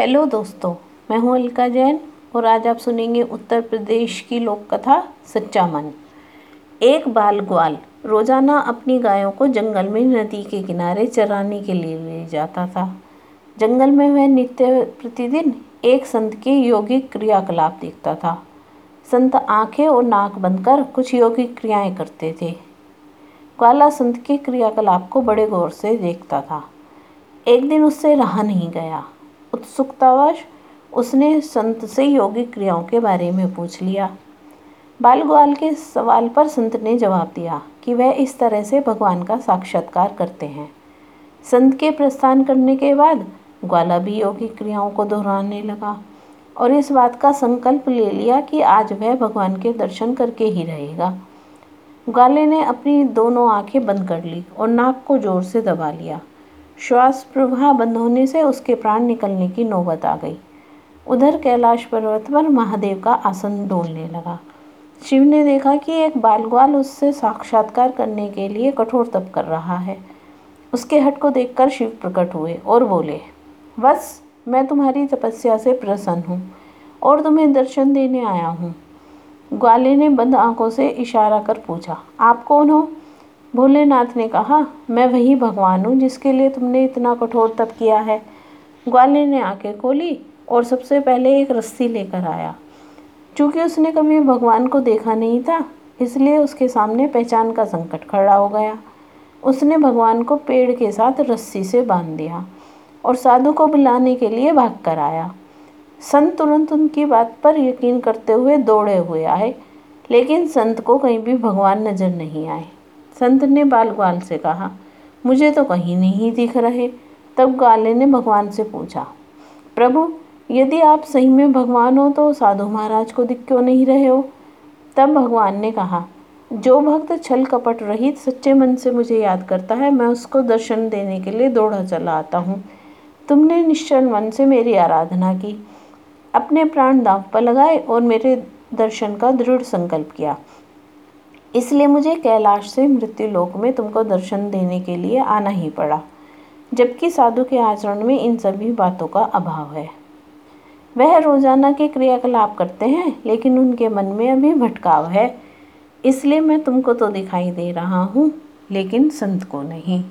Hello दोस्तों, मैं हूँ अलका जैन और आज आप सुनेंगे उत्तर प्रदेश की लोक कथा सच्चा मन। एक बाल ग्वाल रोज़ाना अपनी गायों को जंगल में नदी के किनारे चराने के लिए ले जाता था। जंगल में वह नित्य प्रतिदिन एक संत के यौगिक क्रियाकलाप देखता था। संत आँखें और नाक बंद कर कुछ यौगिक क्रियाएँ करते थे। ग्वाला संत के क्रियाकलाप को बड़े गौर से देखता था। एक दिन उससे रहा नहीं गया। उत्सुकतावश उसने संत से योगिक क्रियाओं के बारे में पूछ लिया। बाल ग्वाल के सवाल पर संत ने जवाब दिया कि वह इस तरह से भगवान का साक्षात्कार करते हैं। संत के प्रस्थान करने के बाद ग्वाला भी योगिक क्रियाओं को दोहराने लगा और इस बात का संकल्प ले लिया कि आज वह भगवान के दर्शन करके ही रहेगा। ग्वाले ने अपनी दोनों आँखें बंद कर ली और नाक को ज़ोर से दबा लिया। श्वास प्रवाह बंद होने से उसके प्राण निकलने की नौबत आ गई। उधर कैलाश पर्वत पर महादेव का आसन डोलने लगा। शिव ने देखा कि एक बाल ग्वाल उससे साक्षात्कार करने के लिए कठोर तप कर रहा है। उसके हट को देखकर शिव प्रकट हुए और बोले, बस, मैं तुम्हारी तपस्या से प्रसन्न हूँ और तुम्हें दर्शन देने आया हूँ। ग्वाले ने बंद आँखों से इशारा कर पूछा, आप कौन हो? भोलेनाथ ने कहा, मैं वही भगवान हूँ जिसके लिए तुमने इतना कठोर तप किया है। ग्वाले ने आँखें खोली और सबसे पहले एक रस्सी लेकर आया। चूँकि उसने कभी भगवान को देखा नहीं था, इसलिए उसके सामने पहचान का संकट खड़ा हो गया। उसने भगवान को पेड़ के साथ रस्सी से बाँध दिया और साधु को बुलाने के लिए भाग कर आया। संत तुरंत उनकी बात पर यकीन करते हुए दौड़े हुए आए, लेकिन संत को कहीं भी भगवान नज़र नहीं आए। संत ने बाल ग्वाल से कहा, मुझे तो कहीं नहीं दिख रहे। तब ग्वाले ने भगवान से पूछा, प्रभु, यदि आप सही में भगवान हो तो साधु महाराज को दिख क्यों नहीं रहे हो? तब भगवान ने कहा, जो भक्त छल कपट रहित सच्चे मन से मुझे याद करता है, मैं उसको दर्शन देने के लिए दौड़ा चला आता हूँ। तुमने निश्चल मन से मेरी आराधना की, अपने प्राण दाव पर लगाए और मेरे दर्शन का दृढ़ संकल्प किया। इसलिए मुझे कैलाश से मृत्यु लोक में तुमको दर्शन देने के लिए आना ही पड़ा, जबकि साधु के आचरण में इन सभी बातों का अभाव है। वह रोज़ाना के क्रियाकलाप करते हैं, लेकिन उनके मन में अभी भटकाव है, इसलिए मैं तुमको तो दिखाई दे रहा हूँ, लेकिन संत को नहीं।